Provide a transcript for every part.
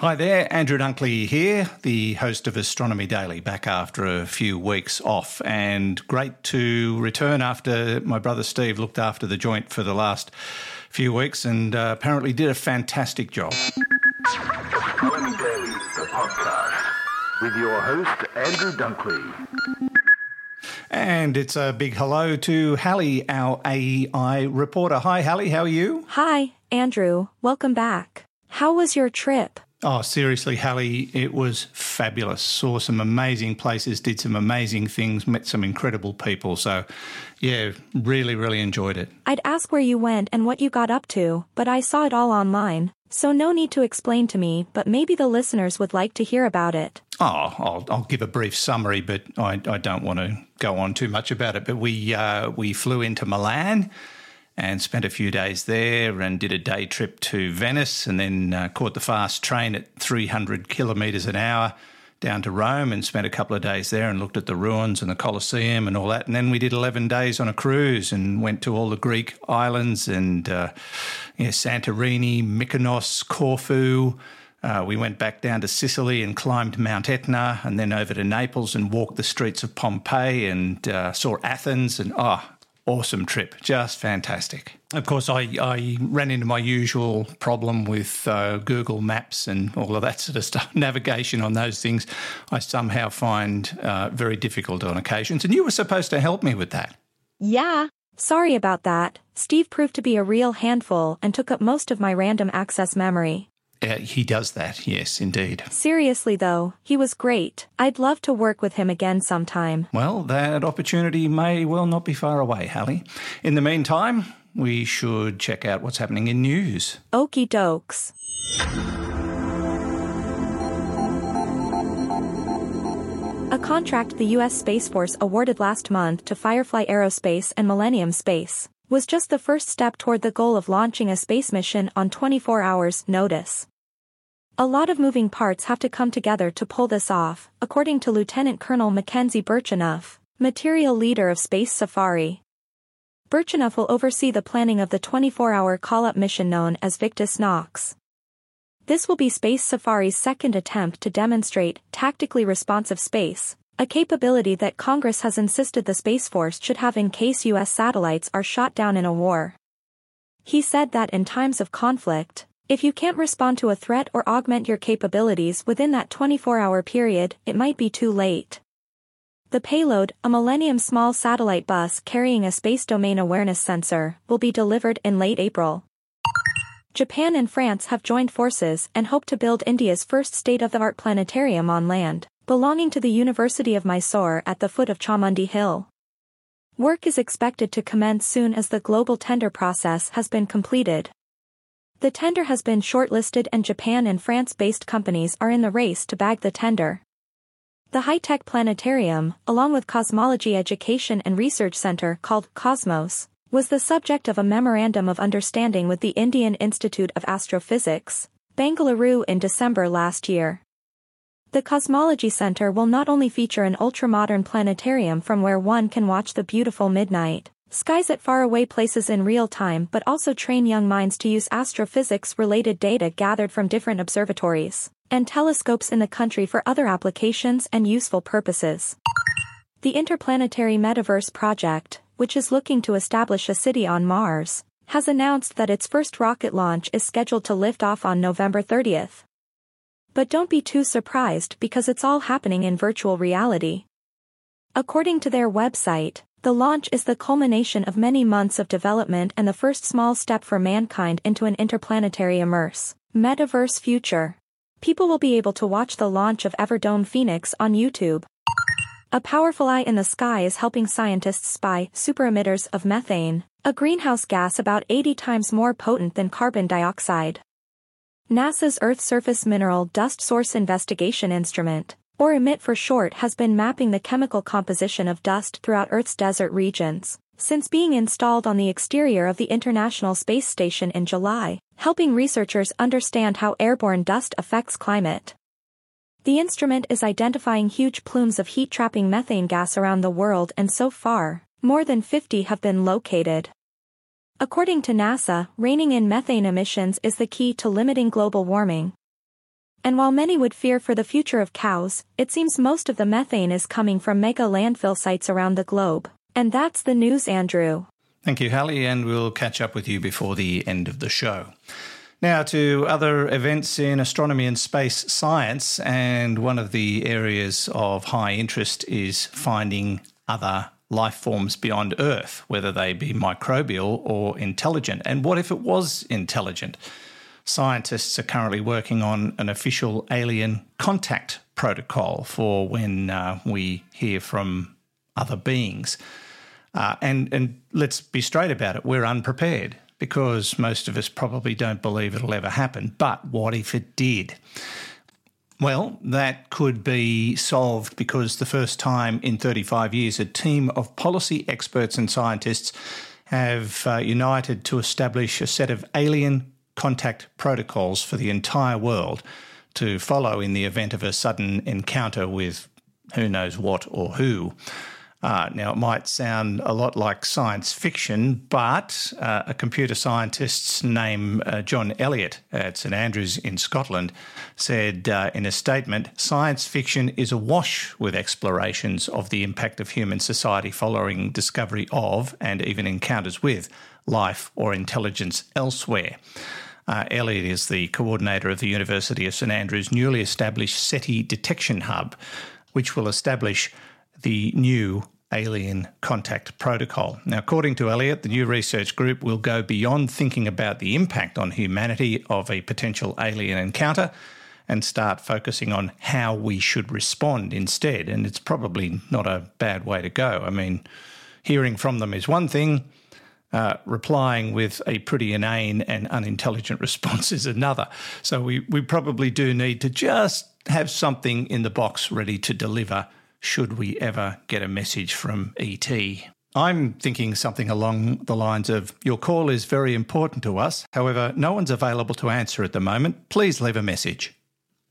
Hi there, Andrew Dunkley here, the host of Astronomy Daily, back after a few weeks off. And great to return after my brother Steve looked after the joint for the last few weeks and uh, apparently did a fantastic job. Astronomy Daily, the podcast, with your host, Andrew Dunkley. And it's a big hello to Hallie, our AEI reporter. Hi, Hallie, how are you? Hi, Andrew. Welcome back. How was your trip? Oh, seriously, Hallie, it was fabulous. Saw some amazing places, did some amazing things, met some incredible people. So, yeah, really, really enjoyed it. I'd ask where you went and what you got up to, but I saw it all online. So no need to explain to me, but maybe the listeners would like to hear about it. Oh, I'll, I'll give a brief summary, but I, I, don't want to go on too much about it. But we uh, we flew into Milan and spent a few days there and did a day trip to Venice and then uh, caught the fast train at 300 kilometres an hour down to Rome and spent a couple of days there and looked at the ruins and the Colosseum and all that. And then we did 11 days on a cruise and went to all the Greek islands and uh, Santorini, Mykonos, Corfu. Uh, we went back down to Sicily and climbed Mount Etna and then over to Naples and walked the streets of Pompeii and uh, saw Athens and, oh, awesome trip, just fantastic. Of course, I, I ran into my usual problem with uh, Google Maps and all of that sort of stuff. Navigation on those things, I somehow find uh, very difficult on occasions. And you were supposed to help me with that. Yeah. Sorry about that. Steve proved to be a real handful and took up most of my random access memory. Uh, he does that, yes, indeed. Seriously, though, he was great. I'd love to work with him again sometime. Well, that opportunity may well not be far away, Hallie. In the meantime, we should check out what's happening in news. Okie dokes. A contract the U.S. Space Force awarded last month to Firefly Aerospace and Millennium Space was just the first step toward the goal of launching a space mission on 24 hours notice. A lot of moving parts have to come together to pull this off, according to Lieutenant Colonel Mackenzie Birchenough, material leader of Space Safari. Birchenough will oversee the planning of the 24-hour call-up mission known as Victus Nox. This will be Space Safari's second attempt to demonstrate tactically responsive space, a capability that Congress has insisted the Space Force should have in case U.S. satellites are shot down in a war. He said that in times of conflict, if you can't respond to a threat or augment your capabilities within that 24-hour period, it might be too late. The payload, a Millennium small satellite bus carrying a space domain awareness sensor, will be delivered in late April. Japan and France have joined forces and hope to build India's first state-of-the-art planetarium on land belonging to the University of Mysore at the foot of Chamundi Hill. Work is expected to commence soon as the global tender process has been completed. The tender has been shortlisted and Japan and France-based companies are in the race to bag the tender. The high-tech planetarium, along with Cosmology Education and Research Center called Cosmos, was the subject of a Memorandum of Understanding with the Indian Institute of Astrophysics, Bengaluru in December last year. The Cosmology Center will not only feature an ultra-modern planetarium from where one can watch the beautiful midnight skies at faraway places in real time but also train young minds to use astrophysics-related data gathered from different observatories and telescopes in the country for other applications and useful purposes. The Interplanetary Metaverse Project, which is looking to establish a city on Mars, has announced that its first rocket launch is scheduled to lift off on November 30th. But don't be too surprised because it's all happening in virtual reality. According to their website, the launch is the culmination of many months of development and the first small step for mankind into an interplanetary immerse, metaverse future. People will be able to watch the launch of Everdome Phoenix on YouTube. A powerful eye in the sky is helping scientists spy super emitters of methane, a greenhouse gas about 80 times more potent than carbon dioxide. NASA's Earth Surface Mineral Dust Source Investigation Instrument, or EMIT for short has been mapping the chemical composition of dust throughout Earth's desert regions, since being installed on the exterior of the International Space Station in July, helping researchers understand how airborne dust affects climate. The instrument is identifying huge plumes of heat-trapping methane gas around the world and so far, more than 50 have been located. According to NASA, reining in methane emissions is the key to limiting global warming. And while many would fear for the future of cows, it seems most of the methane is coming from mega landfill sites around the globe. And that's the news, Andrew. Thank you, Hallie, and we'll catch up with you before the end of the show. Now to other events in astronomy and space science, and one of the areas of high interest is finding other life forms beyond Earth, whether they be microbial or intelligent. And what if it was intelligent? Scientists are currently working on an official alien contact protocol for when uh, we hear from other beings. Uh, and, and let's be straight about it, we're unprepared because most of us probably don't believe it'll ever happen. But what if it did? Well, that could be solved because the first time in 35 years, a team of policy experts and scientists have uh, united to establish a set of alien contact protocols for the entire world to follow in the event of a sudden encounter with who knows what or who. Uh, now, it might sound a lot like science fiction, but uh, a computer scientist named uh, John Elliott at St Andrews in Scotland said uh, in a statement science fiction is awash with explorations of the impact of human society following discovery of and even encounters with life or intelligence elsewhere. Uh, Elliott is the coordinator of the University of St Andrews' newly established SETI detection hub, which will establish the new alien contact protocol. Now, according to Elliott, the new research group will go beyond thinking about the impact on humanity of a potential alien encounter and start focusing on how we should respond instead. And it's probably not a bad way to go. I mean, hearing from them is one thing, uh, replying with a pretty inane and unintelligent response is another. So we, we probably do need to just have something in the box ready to deliver should we ever get a message from ET. I'm thinking something along the lines of Your call is very important to us. However, no one's available to answer at the moment. Please leave a message.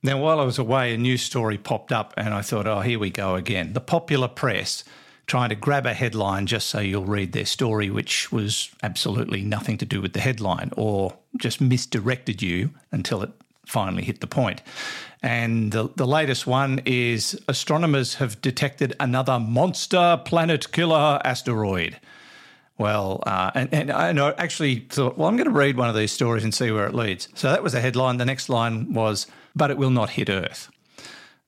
Now, while I was away, a news story popped up, and I thought, oh, here we go again. The popular press trying to grab a headline just so you'll read their story, which was absolutely nothing to do with the headline or just misdirected you until it finally hit the point. And the, the latest one is astronomers have detected another monster planet killer asteroid. Well, uh, and, and I actually thought, well, I'm going to read one of these stories and see where it leads. So that was the headline. The next line was, but it will not hit Earth.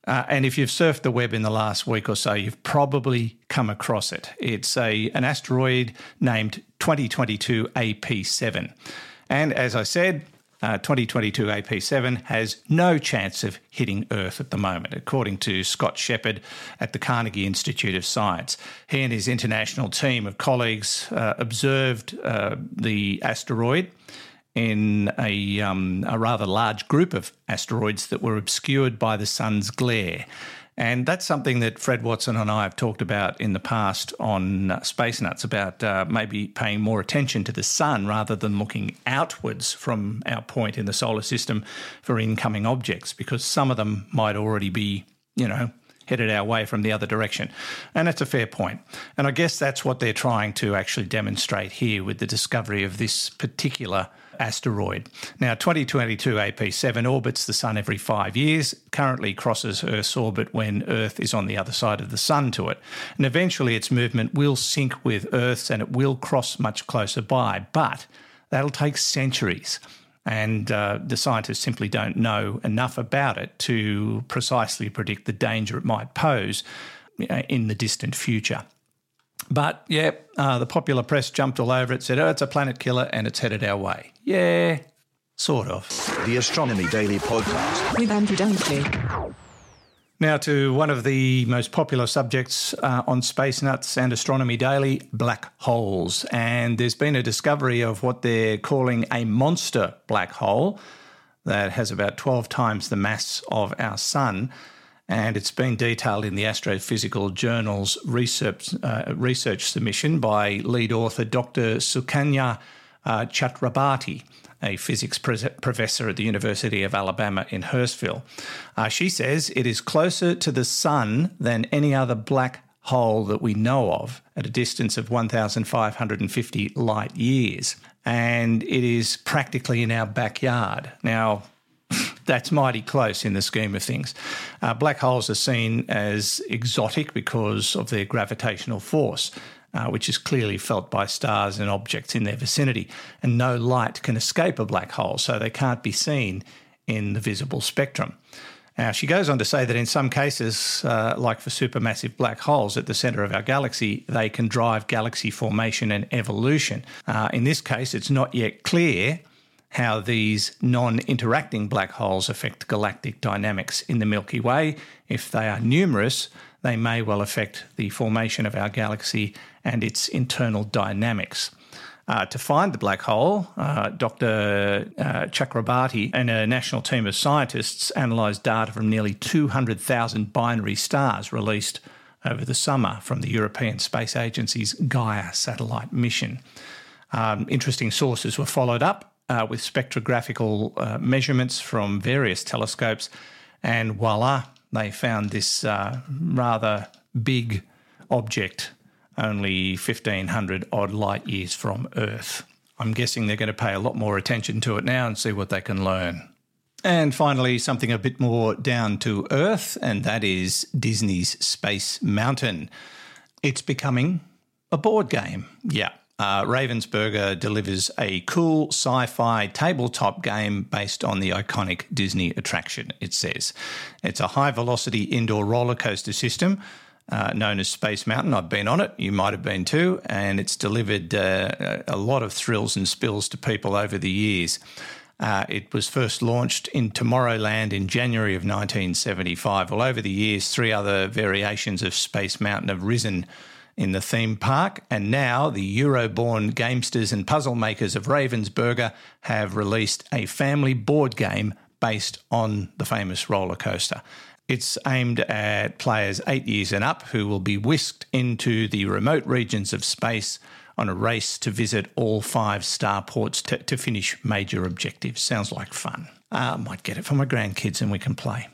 Uh, and if you've surfed the web in the last week or so, you've probably come across it. It's a an asteroid named 2022 AP7. And as I said, uh, 2022 AP7 has no chance of hitting Earth at the moment, according to Scott Sheppard at the Carnegie Institute of Science. He and his international team of colleagues uh, observed uh, the asteroid in a, um, a rather large group of asteroids that were obscured by the sun's glare. And that's something that Fred Watson and I have talked about in the past on uh, Space Nuts about uh, maybe paying more attention to the sun rather than looking outwards from our point in the solar system for incoming objects, because some of them might already be, you know, headed our way from the other direction. And that's a fair point. And I guess that's what they're trying to actually demonstrate here with the discovery of this particular asteroid. Now, 2022 AP7 orbits the Sun every five years, currently crosses Earth's orbit when Earth is on the other side of the Sun to it. And eventually its movement will sync with Earth's and it will cross much closer by, but that'll take centuries and uh, the scientists simply don't know enough about it to precisely predict the danger it might pose uh, in the distant future. But yeah, uh, the popular press jumped all over it, said, oh, it's a planet killer and it's headed our way. Yeah, sort of. The Astronomy Daily Podcast. With Andrew Dunkley. Now, to one of the most popular subjects uh, on Space Nuts and Astronomy Daily black holes. And there's been a discovery of what they're calling a monster black hole that has about 12 times the mass of our Sun. And it's been detailed in the Astrophysical Journal's research, uh, research submission by lead author Dr. Sukanya uh, a physics professor at the University of Alabama in Huntsville. Uh, she says it is closer to the sun than any other black hole that we know of at a distance of 1,550 light years. And it is practically in our backyard. Now, that's mighty close in the scheme of things. Uh, black holes are seen as exotic because of their gravitational force. Uh, which is clearly felt by stars and objects in their vicinity. And no light can escape a black hole, so they can't be seen in the visible spectrum. Now, she goes on to say that in some cases, uh, like for supermassive black holes at the centre of our galaxy, they can drive galaxy formation and evolution. Uh, in this case, it's not yet clear how these non interacting black holes affect galactic dynamics in the Milky Way. If they are numerous, they may well affect the formation of our galaxy and its internal dynamics. Uh, to find the black hole, uh, Dr. Uh, Chakrabarti and a national team of scientists analysed data from nearly 200,000 binary stars released over the summer from the European Space Agency's Gaia satellite mission. Um, interesting sources were followed up uh, with spectrographical uh, measurements from various telescopes, and voila, they found this uh, rather big object only 1500 odd light years from Earth. I'm guessing they're going to pay a lot more attention to it now and see what they can learn. And finally, something a bit more down to earth, and that is Disney's Space Mountain. It's becoming a board game. Yeah. Uh, Ravensburger delivers a cool sci fi tabletop game based on the iconic Disney attraction, it says. It's a high velocity indoor roller coaster system uh, known as Space Mountain. I've been on it. You might have been too. And it's delivered uh, a lot of thrills and spills to people over the years. Uh, it was first launched in Tomorrowland in January of 1975. Well, over the years, three other variations of Space Mountain have risen in the theme park, and now the Euro-born gamesters and puzzle makers of Ravensburger have released a family board game based on the famous roller coaster. It's aimed at players eight years and up who will be whisked into the remote regions of space on a race to visit all five starports to, to finish major objectives. Sounds like fun. I uh, might get it for my grandkids and we can play.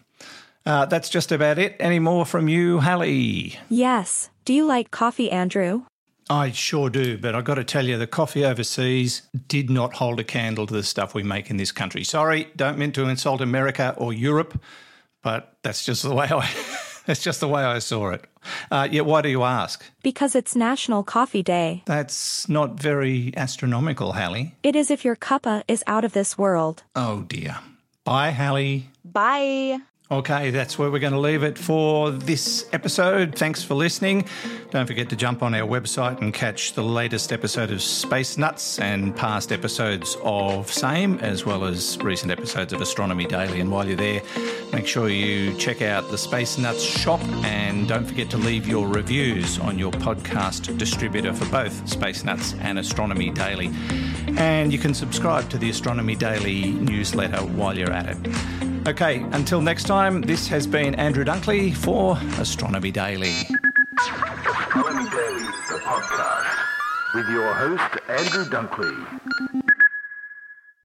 Uh, that's just about it. Any more from you, Hallie? Yes. Do you like coffee, Andrew? I sure do, but I've got to tell you, the coffee overseas did not hold a candle to the stuff we make in this country. Sorry, don't mean to insult America or Europe but that's just the way I. that's just the way I saw it. Uh, yeah, why do you ask? Because it's National Coffee Day. That's not very astronomical, Hallie. It is if your cuppa is out of this world. Oh dear. Bye, Hallie. Bye. Okay, that's where we're going to leave it for this episode. Thanks for listening. Don't forget to jump on our website and catch the latest episode of Space Nuts and past episodes of Same, as well as recent episodes of Astronomy Daily. And while you're there, make sure you check out the Space Nuts shop and don't forget to leave your reviews on your podcast distributor for both Space Nuts and Astronomy Daily. And you can subscribe to the Astronomy Daily newsletter while you're at it. Okay, until next time, this has been Andrew Dunkley for Astronomy Daily. Astronomy Daily, the podcast, with your host, Andrew Dunkley.